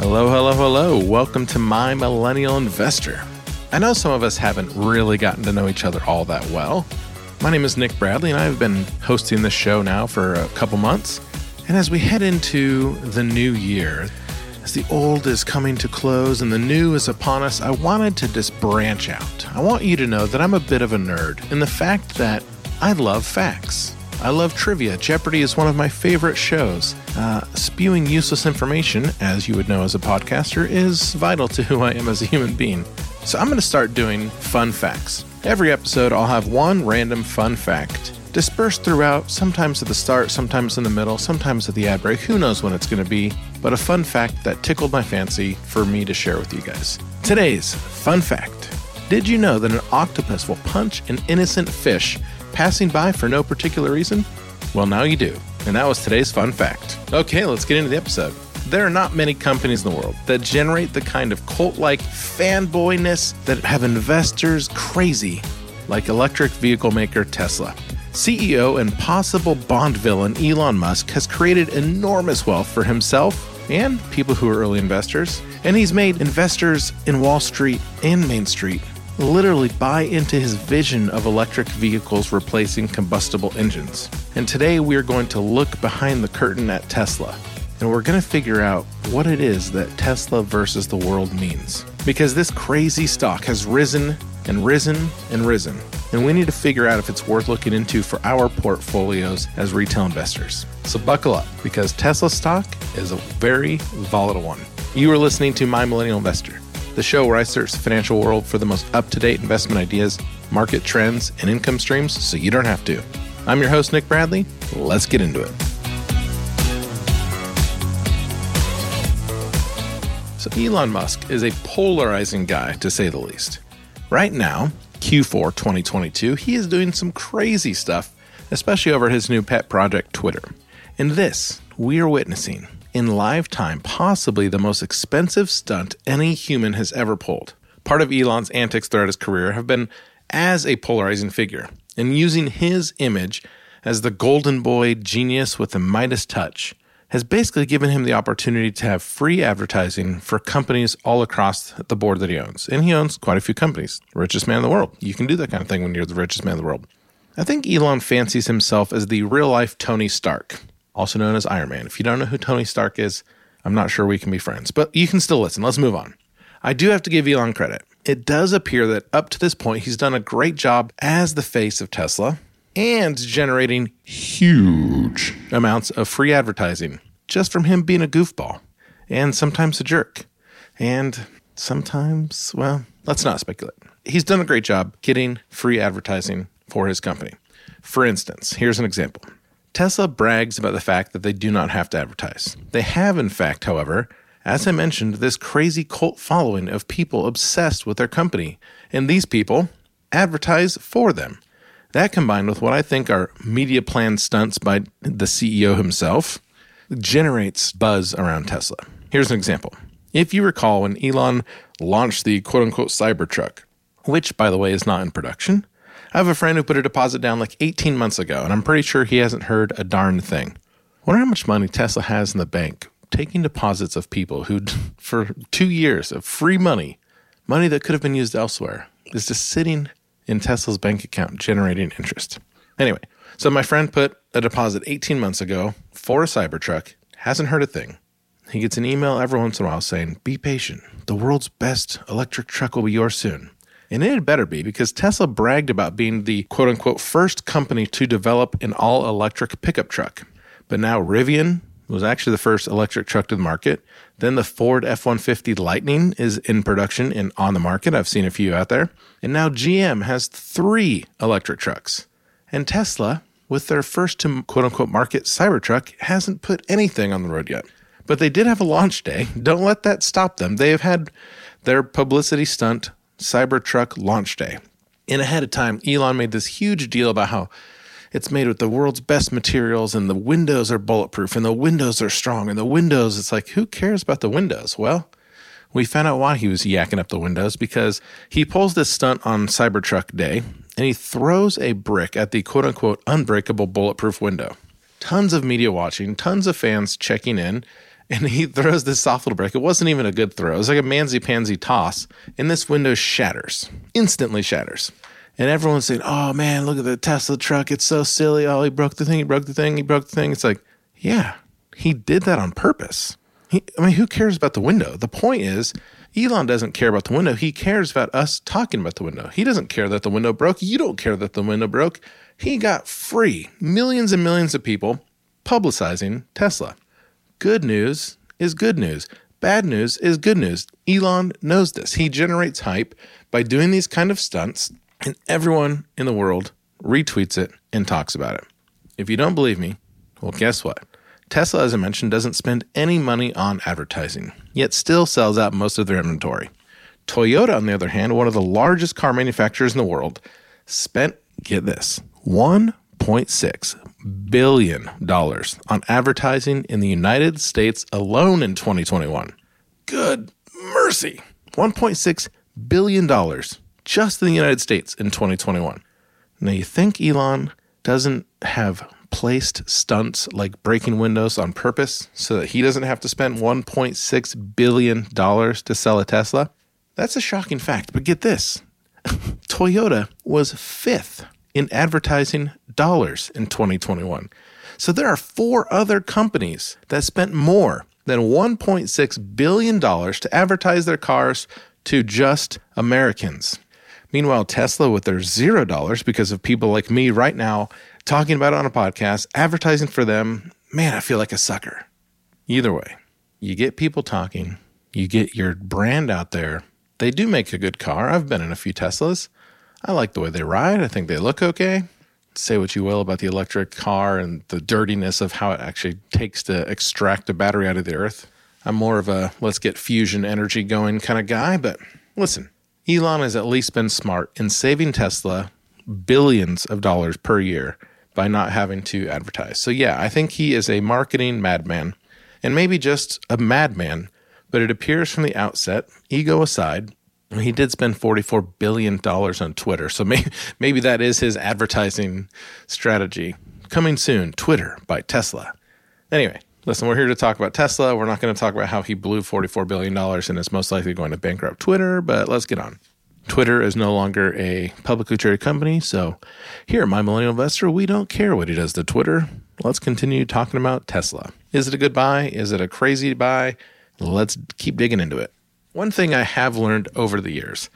Hello, hello, hello. Welcome to My Millennial Investor. I know some of us haven't really gotten to know each other all that well. My name is Nick Bradley, and I've been hosting this show now for a couple months. And as we head into the new year, as the old is coming to close and the new is upon us, I wanted to just branch out. I want you to know that I'm a bit of a nerd in the fact that I love facts. I love trivia. Jeopardy is one of my favorite shows. Uh, spewing useless information, as you would know as a podcaster, is vital to who I am as a human being. So I'm going to start doing fun facts. Every episode, I'll have one random fun fact dispersed throughout, sometimes at the start, sometimes in the middle, sometimes at the ad break. Who knows when it's going to be? But a fun fact that tickled my fancy for me to share with you guys. Today's fun fact Did you know that an octopus will punch an innocent fish passing by for no particular reason? Well, now you do. And that was today's fun fact. Okay, let's get into the episode. There are not many companies in the world that generate the kind of cult like fanboyness that have investors crazy like electric vehicle maker Tesla. CEO and possible Bond villain Elon Musk has created enormous wealth for himself and people who are early investors, and he's made investors in Wall Street and Main Street literally buy into his vision of electric vehicles replacing combustible engines. And today we are going to look behind the curtain at Tesla and we're going to figure out what it is that Tesla versus the world means. Because this crazy stock has risen and risen and risen, and we need to figure out if it's worth looking into for our portfolios as retail investors. So buckle up, because Tesla stock is a very volatile one. You are listening to My Millennial Investor, the show where I search the financial world for the most up to date investment ideas, market trends, and income streams so you don't have to. I'm your host, Nick Bradley. Let's get into it. So, Elon Musk is a polarizing guy, to say the least. Right now, Q4 2022, he is doing some crazy stuff, especially over his new pet project, Twitter. And this, we are witnessing, in lifetime possibly the most expensive stunt any human has ever pulled. Part of Elon's antics throughout his career have been as a polarizing figure, and using his image as the golden boy genius with the Midas touch has basically given him the opportunity to have free advertising for companies all across the board that he owns. And he owns quite a few companies. Richest man in the world. You can do that kind of thing when you're the richest man in the world. I think Elon fancies himself as the real life Tony Stark, also known as Iron Man. If you don't know who Tony Stark is, I'm not sure we can be friends, but you can still listen. Let's move on. I do have to give Elon credit. It does appear that up to this point, he's done a great job as the face of Tesla and generating huge amounts of free advertising just from him being a goofball and sometimes a jerk. And sometimes, well, let's not speculate. He's done a great job getting free advertising for his company. For instance, here's an example Tesla brags about the fact that they do not have to advertise. They have, in fact, however, as I mentioned, this crazy cult following of people obsessed with their company. And these people advertise for them. That combined with what I think are media plan stunts by the CEO himself generates buzz around Tesla. Here's an example. If you recall when Elon launched the quote unquote Cybertruck, which by the way is not in production, I have a friend who put a deposit down like 18 months ago, and I'm pretty sure he hasn't heard a darn thing. Wonder how much money Tesla has in the bank taking deposits of people who, for two years of free money, money that could have been used elsewhere, is just sitting in Tesla's bank account generating interest. Anyway, so my friend put a deposit 18 months ago for a Cybertruck, hasn't heard a thing. He gets an email every once in a while saying, Be patient. The world's best electric truck will be yours soon. And it had better be because Tesla bragged about being the quote unquote first company to develop an all electric pickup truck. But now Rivian was actually the first electric truck to the market. Then the Ford F 150 Lightning is in production and on the market. I've seen a few out there. And now GM has three electric trucks. And Tesla, with their first to quote unquote market Cybertruck, hasn't put anything on the road yet. But they did have a launch day. Don't let that stop them. They have had their publicity stunt Cybertruck launch day. And ahead of time, Elon made this huge deal about how it's made with the world's best materials and the windows are bulletproof and the windows are strong and the windows, it's like, who cares about the windows? Well, we found out why he was yakking up the windows because he pulls this stunt on Cybertruck Day and he throws a brick at the quote unquote unbreakable bulletproof window. Tons of media watching, tons of fans checking in, and he throws this soft little brick. It wasn't even a good throw. It was like a mansy pansy toss, and this window shatters, instantly shatters. And everyone's saying, "Oh man, look at the Tesla truck! It's so silly! Oh, he broke the thing! He broke the thing! He broke the thing!" It's like, yeah, he did that on purpose. He, I mean, who cares about the window? The point is, Elon doesn't care about the window. He cares about us talking about the window. He doesn't care that the window broke. You don't care that the window broke. He got free millions and millions of people publicizing Tesla. Good news is good news. Bad news is good news. Elon knows this. He generates hype by doing these kind of stunts, and everyone in the world retweets it and talks about it. If you don't believe me, well, guess what? Tesla, as I mentioned, doesn't spend any money on advertising, yet still sells out most of their inventory. Toyota, on the other hand, one of the largest car manufacturers in the world, spent, get this, 1.6 billion dollars on advertising in the United States alone in 2021. Good mercy. 1.6 billion dollars just in the United States in 2021. Now you think Elon doesn't have placed stunts like breaking windows on purpose so that he doesn't have to spend 1.6 billion dollars to sell a Tesla? That's a shocking fact, but get this. Toyota was 5th in advertising dollars in 2021. So there are four other companies that spent more than $1.6 billion to advertise their cars to just Americans. Meanwhile, Tesla, with their zero dollars because of people like me right now talking about it on a podcast, advertising for them, man, I feel like a sucker. Either way, you get people talking, you get your brand out there. They do make a good car. I've been in a few Teslas. I like the way they ride. I think they look okay. Say what you will about the electric car and the dirtiness of how it actually takes to extract a battery out of the earth. I'm more of a let's get fusion energy going kind of guy, but listen, Elon has at least been smart in saving Tesla billions of dollars per year by not having to advertise. So, yeah, I think he is a marketing madman and maybe just a madman, but it appears from the outset, ego aside, he did spend $44 billion on Twitter. So maybe, maybe that is his advertising strategy. Coming soon, Twitter by Tesla. Anyway, listen, we're here to talk about Tesla. We're not going to talk about how he blew $44 billion and is most likely going to bankrupt Twitter, but let's get on. Twitter is no longer a publicly traded company. So here at My Millennial Investor, we don't care what he does to Twitter. Let's continue talking about Tesla. Is it a good buy? Is it a crazy buy? Let's keep digging into it. One thing I have learned over the years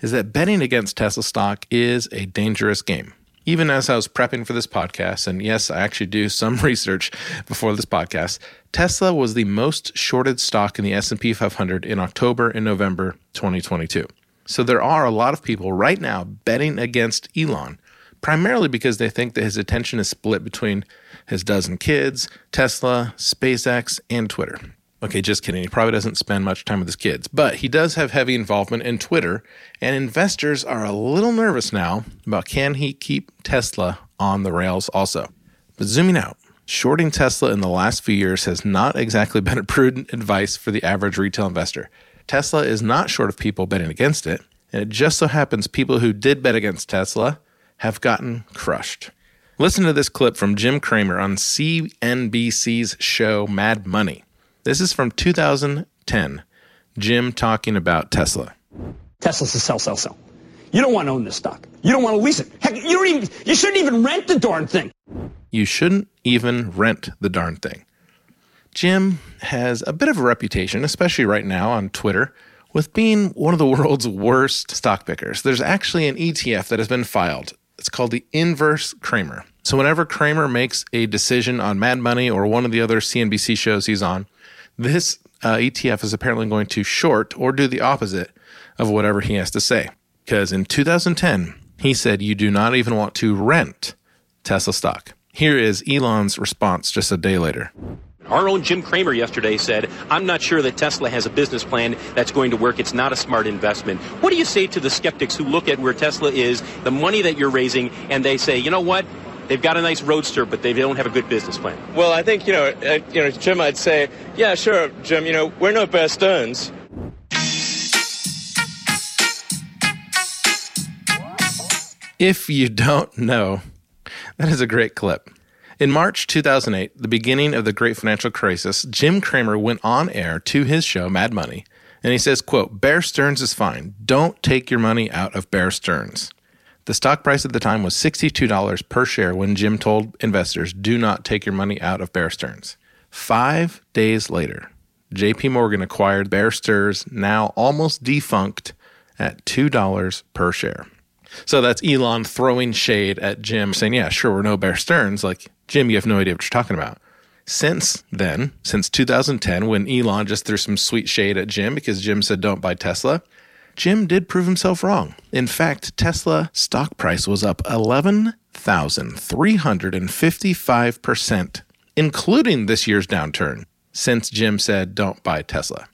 is that betting against Tesla stock is a dangerous game. Even as I was prepping for this podcast, and yes, I actually do some research before this podcast, Tesla was the most shorted stock in the S&P 500 in October and November 2022. So there are a lot of people right now betting against Elon, primarily because they think that his attention is split between his dozen kids, Tesla, SpaceX, and Twitter. Okay, just kidding. He probably doesn't spend much time with his kids, but he does have heavy involvement in Twitter, and investors are a little nervous now about can he keep Tesla on the rails also. But zooming out, shorting Tesla in the last few years has not exactly been a prudent advice for the average retail investor. Tesla is not short of people betting against it, and it just so happens people who did bet against Tesla have gotten crushed. Listen to this clip from Jim Cramer on CNBC's show Mad Money. This is from 2010. Jim talking about Tesla. Tesla's a sell, sell, sell. You don't want to own this stock. You don't want to lease it. Heck, you don't even. You shouldn't even rent the darn thing. You shouldn't even rent the darn thing. Jim has a bit of a reputation, especially right now on Twitter, with being one of the world's worst stock pickers. There's actually an ETF that has been filed. It's called the Inverse Cramer. So whenever Cramer makes a decision on Mad Money or one of the other CNBC shows he's on, this uh, ETF is apparently going to short or do the opposite of whatever he has to say. Because in 2010, he said you do not even want to rent Tesla stock. Here is Elon's response just a day later. Our own Jim Cramer yesterday said, I'm not sure that Tesla has a business plan that's going to work. It's not a smart investment. What do you say to the skeptics who look at where Tesla is, the money that you're raising, and they say, you know what? They've got a nice roadster, but they don't have a good business plan. Well, I think, you know, uh, you know, Jim, I'd say, yeah, sure, Jim, you know, we're no Bear Stearns. If you don't know, that is a great clip. In March 2008, the beginning of the great financial crisis, Jim Cramer went on air to his show Mad Money, and he says, quote, Bear Stearns is fine. Don't take your money out of Bear Stearns. The stock price at the time was $62 per share when Jim told investors, do not take your money out of Bear Stearns. Five days later, JP Morgan acquired Bear Stearns, now almost defunct, at $2 per share. So that's Elon throwing shade at Jim, saying, Yeah, sure, we're no Bear Stearns. Like, Jim, you have no idea what you're talking about. Since then, since 2010, when Elon just threw some sweet shade at Jim because Jim said don't buy Tesla, Jim did prove himself wrong. In fact, Tesla stock price was up 11,355%, including this year's downturn, since Jim said don't buy Tesla.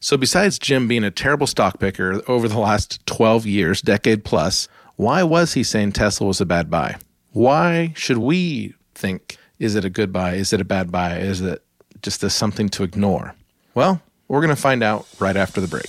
So, besides Jim being a terrible stock picker over the last 12 years, decade plus, why was he saying Tesla was a bad buy? Why should we think, is it a good buy? Is it a bad buy? Is it just something to ignore? Well, we're going to find out right after the break.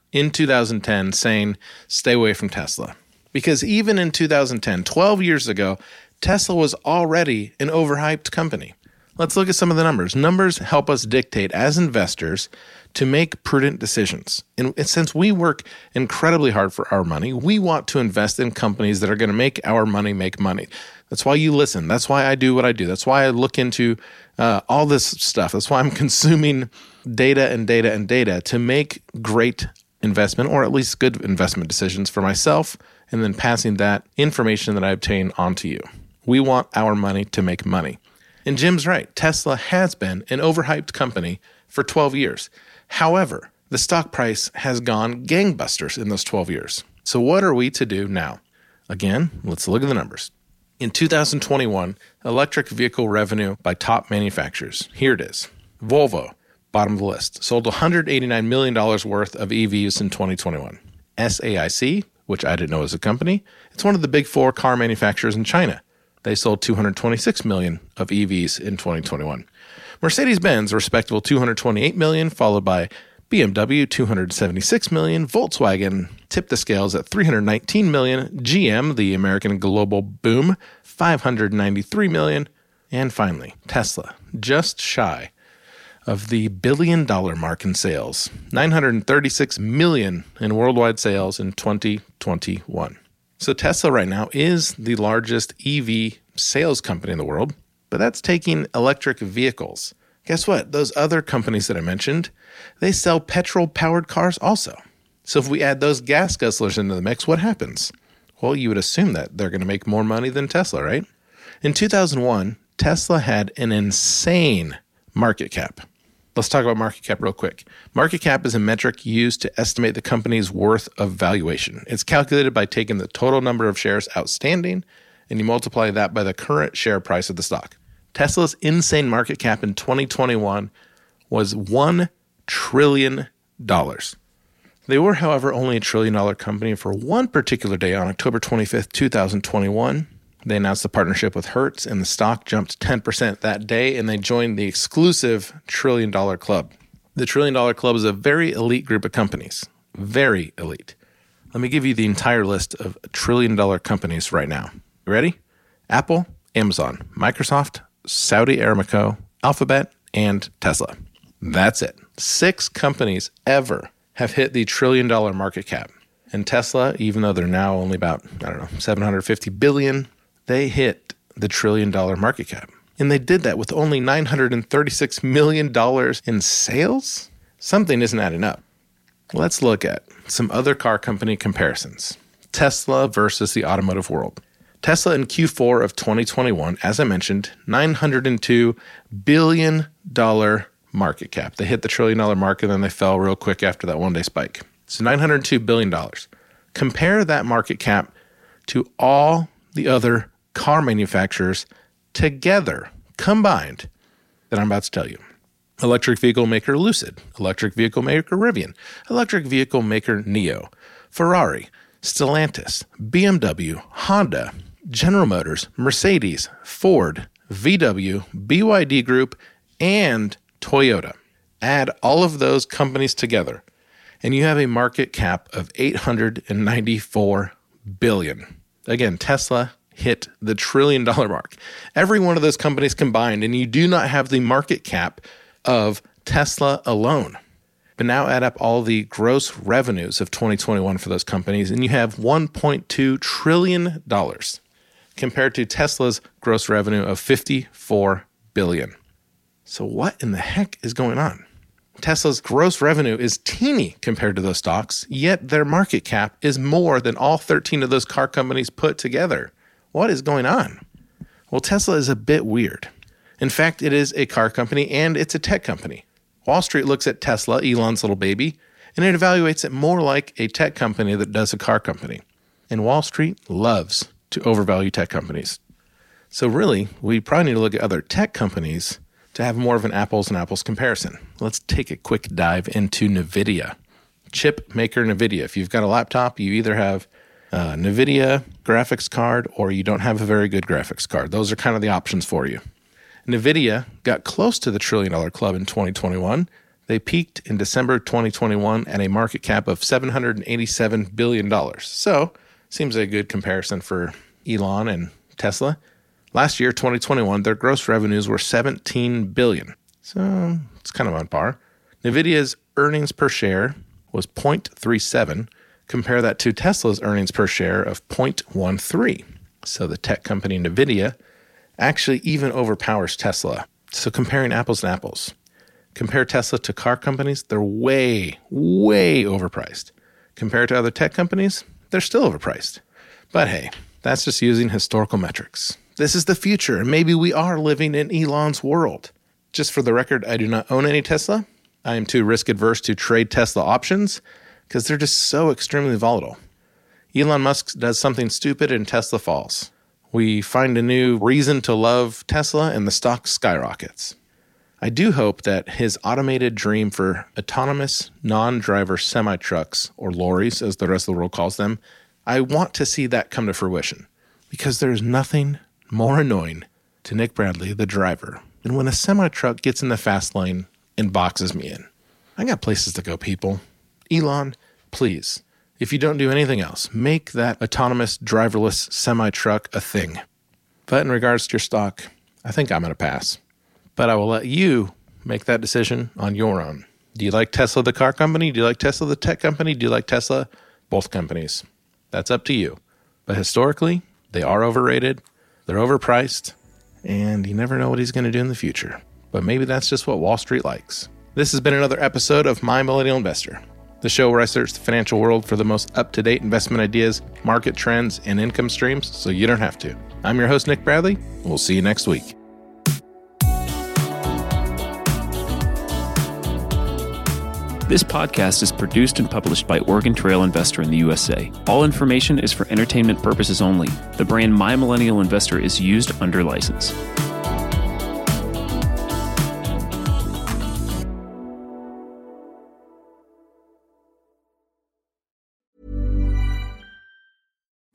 in 2010 saying stay away from Tesla? Because even in 2010, 12 years ago, Tesla was already an overhyped company. Let's look at some of the numbers. Numbers help us dictate as investors to make prudent decisions. And since we work incredibly hard for our money, we want to invest in companies that are going to make our money make money. That's why you listen. That's why I do what I do. That's why I look into uh, all this stuff. That's why I'm consuming data and data and data to make great investment or at least good investment decisions for myself and then passing that information that I obtain onto you. We want our money to make money. And Jim's right. Tesla has been an overhyped company for 12 years. However, the stock price has gone gangbusters in those 12 years. So, what are we to do now? Again, let's look at the numbers. In 2021, electric vehicle revenue by top manufacturers. Here it is Volvo, bottom of the list, sold $189 million worth of EVs in 2021. SAIC, which I didn't know was a company, it's one of the big four car manufacturers in China. They sold 226 million of EVs in 2021. Mercedes-Benz, a respectable 228 million, followed by BMW 276 million, Volkswagen tipped the scales at 319 million, GM, the American global boom, 593 million, and finally, Tesla, just shy of the billion dollar mark in sales, 936 million in worldwide sales in 2021. So Tesla right now is the largest EV sales company in the world, but that's taking electric vehicles. Guess what? Those other companies that I mentioned, they sell petrol powered cars also. So if we add those gas guzzlers into the mix, what happens? Well, you would assume that they're going to make more money than Tesla, right? In 2001, Tesla had an insane market cap. Let's talk about market cap real quick. Market cap is a metric used to estimate the company's worth of valuation. It's calculated by taking the total number of shares outstanding and you multiply that by the current share price of the stock. Tesla's insane market cap in 2021 was $1 trillion. They were, however, only a trillion dollar company for one particular day on October 25th, 2021. They announced the partnership with Hertz, and the stock jumped 10% that day, and they joined the exclusive Trillion Dollar Club. The Trillion Dollar Club is a very elite group of companies. Very elite. Let me give you the entire list of trillion dollar companies right now. You ready? Apple, Amazon, Microsoft, Saudi Aramco, Alphabet, and Tesla. That's it. Six companies ever have hit the trillion dollar market cap. And Tesla, even though they're now only about, I don't know, 750 billion, they hit the trillion dollar market cap. And they did that with only $936 million in sales? Something isn't adding up. Let's look at some other car company comparisons Tesla versus the automotive world. Tesla in Q4 of 2021, as I mentioned, $902 billion market cap. They hit the trillion dollar mark and then they fell real quick after that one day spike. So $902 billion. Compare that market cap to all the other car manufacturers together, combined, that I'm about to tell you. Electric vehicle maker Lucid, electric vehicle maker Rivian, electric vehicle maker NIO, Ferrari, Stellantis, BMW, Honda, General Motors, Mercedes, Ford, VW, BYD Group, and Toyota. Add all of those companies together, and you have a market cap of 894 billion. Again, Tesla hit the trillion dollar mark. Every one of those companies combined, and you do not have the market cap of Tesla alone. But now add up all the gross revenues of 2021 for those companies, and you have $1.2 trillion compared to Tesla's gross revenue of 54 billion. So what in the heck is going on? Tesla's gross revenue is teeny compared to those stocks, yet their market cap is more than all 13 of those car companies put together. What is going on? Well, Tesla is a bit weird. In fact, it is a car company and it's a tech company. Wall Street looks at Tesla, Elon's little baby, and it evaluates it more like a tech company that does a car company. And Wall Street loves to overvalue tech companies. So, really, we probably need to look at other tech companies to have more of an apples and apples comparison. Let's take a quick dive into NVIDIA. Chip maker NVIDIA. If you've got a laptop, you either have a NVIDIA graphics card or you don't have a very good graphics card. Those are kind of the options for you. NVIDIA got close to the trillion dollar club in 2021. They peaked in December 2021 at a market cap of $787 billion. So, seems a good comparison for Elon and Tesla. Last year, 2021, their gross revenues were 17 billion. So it's kind of on par. Nvidia's earnings per share was 0.37. Compare that to Tesla's earnings per share of 0.13. So the tech company Nvidia actually even overpowers Tesla. So comparing apples and apples. Compare Tesla to car companies, they're way, way overpriced. Compared to other tech companies, they're still overpriced. But hey, that's just using historical metrics. This is the future, and maybe we are living in Elon's world. Just for the record, I do not own any Tesla. I am too risk adverse to trade Tesla options because they're just so extremely volatile. Elon Musk does something stupid and Tesla falls. We find a new reason to love Tesla and the stock skyrockets. I do hope that his automated dream for autonomous non driver semi trucks, or lorries as the rest of the world calls them, I want to see that come to fruition because there's nothing more annoying to Nick Bradley, the driver, than when a semi truck gets in the fast lane and boxes me in. I got places to go, people. Elon, please, if you don't do anything else, make that autonomous driverless semi truck a thing. But in regards to your stock, I think I'm going to pass. But I will let you make that decision on your own. Do you like Tesla, the car company? Do you like Tesla, the tech company? Do you like Tesla, both companies? That's up to you. But historically, they are overrated they're overpriced, and you never know what he's going to do in the future. But maybe that's just what Wall Street likes. This has been another episode of My Millennial Investor, the show where I search the financial world for the most up to date investment ideas, market trends, and income streams so you don't have to. I'm your host, Nick Bradley. We'll see you next week. This podcast is produced and published by Oregon Trail Investor in the USA. All information is for entertainment purposes only. The brand My Millennial Investor is used under license.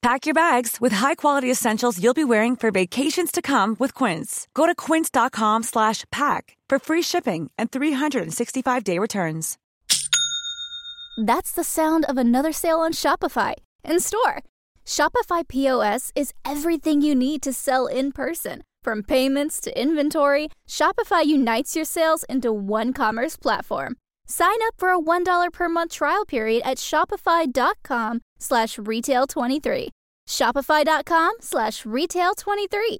Pack your bags with high-quality essentials you'll be wearing for vacations to come with Quince. Go to quince.com slash pack for free shipping and 365-day returns. That's the sound of another sale on Shopify in store. Shopify POS is everything you need to sell in person. From payments to inventory, Shopify unites your sales into one commerce platform. Sign up for a $1 per month trial period at shopify.com slash retail23. Shopify.com slash retail23.